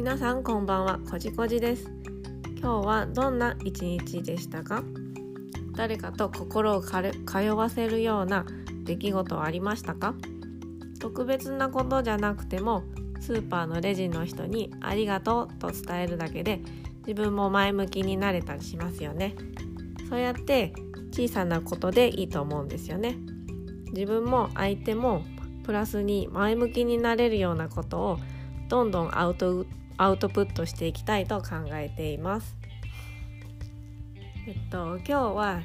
皆さんこんばんは。こじこじです。今日はどんな一日でしたか？誰かと心を通わせるような出来事はありましたか？特別なことじゃなくてもスーパーのレジの人にありがとうと伝えるだけで自分も前向きになれたりしますよね。そうやって小さなことでいいと思うんですよね。自分も相手もプラスに前向きになれるようなことをどんどんアウトアウトプットしていきたいと考えています。えっと今日は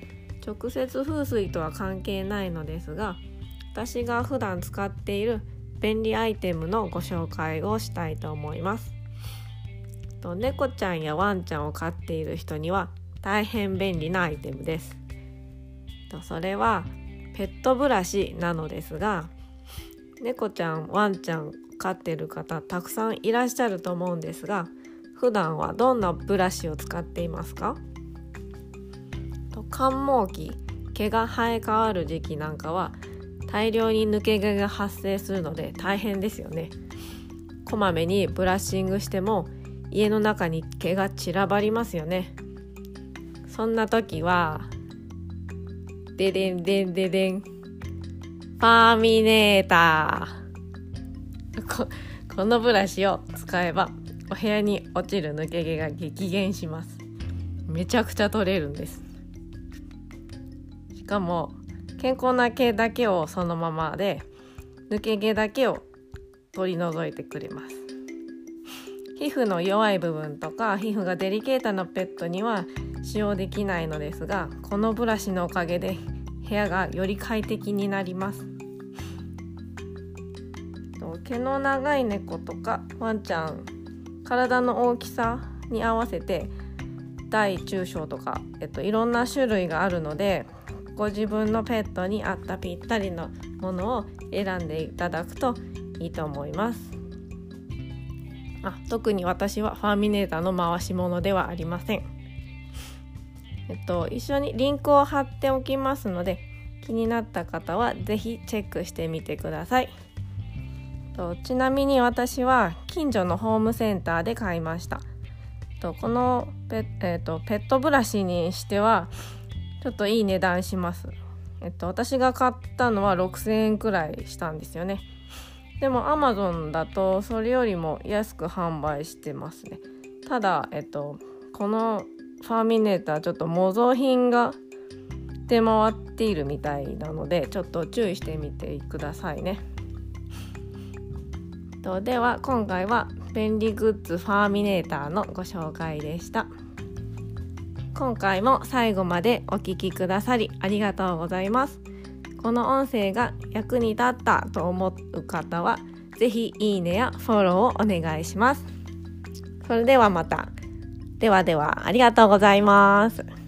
直接風水とは関係ないのですが私が普段使っている便利アイテムのご紹介をしたいと思います。と猫ちゃんやワンちゃんを飼っている人には大変便利なアイテムです。とそれはペットブラシなのですが猫ちゃんワンちゃん飼ってる方たくさんいらっしゃると思うんですが普段はどんなブラシを使っていますか？寒毛期毛が生え変わる時期なんかは大量に抜け毛が発生するので大変ですよね。こまめにブラッシングしても家の中に毛が散らばりますよね。そんな時はででんでんででん。ファーミネーターここのブラシを使えばお部屋に落ちる抜け毛が激減します。めちゃくちゃ取れるんです。しかも健康な毛だけをそのままで抜け毛だけを取り除いてくれます。皮膚の弱い部分とか皮膚がデリケートなペットには使用できないのですがこのブラシのおかげで部屋がより快適になります毛の長い猫とかワンちゃん体の大きさに合わせて大中小とか、えっと、いろんな種類があるのでご自分のペットに合ったぴったりのものを選んでいただくといいと思います。あ特に私はファーミネーターの回し物ではありません。えっと、一緒にリンクを貼っておきますので気になった方は是非チェックしてみてください。とちなみに私は近所のホームセンターで買いました。とこのペ,、えーと、ペットブラシにしてはちょっといい値段します。えっと、私が買ったのは6000円くらいしたんですよね。でも Amazon だとそれよりも安く販売してますね。ただ、えっと、このファーミネーターちょっと模造品が出回っているみたいなのでちょっと注意してみてくださいね。とでは今回は便利グッズファーミネーターのご紹介でした。今回も最後までお聴きくださりありがとうございます。この音声が役に立ったと思う方は是非いいねやフォローをお願いします。それではまた。ではではありがとうございます。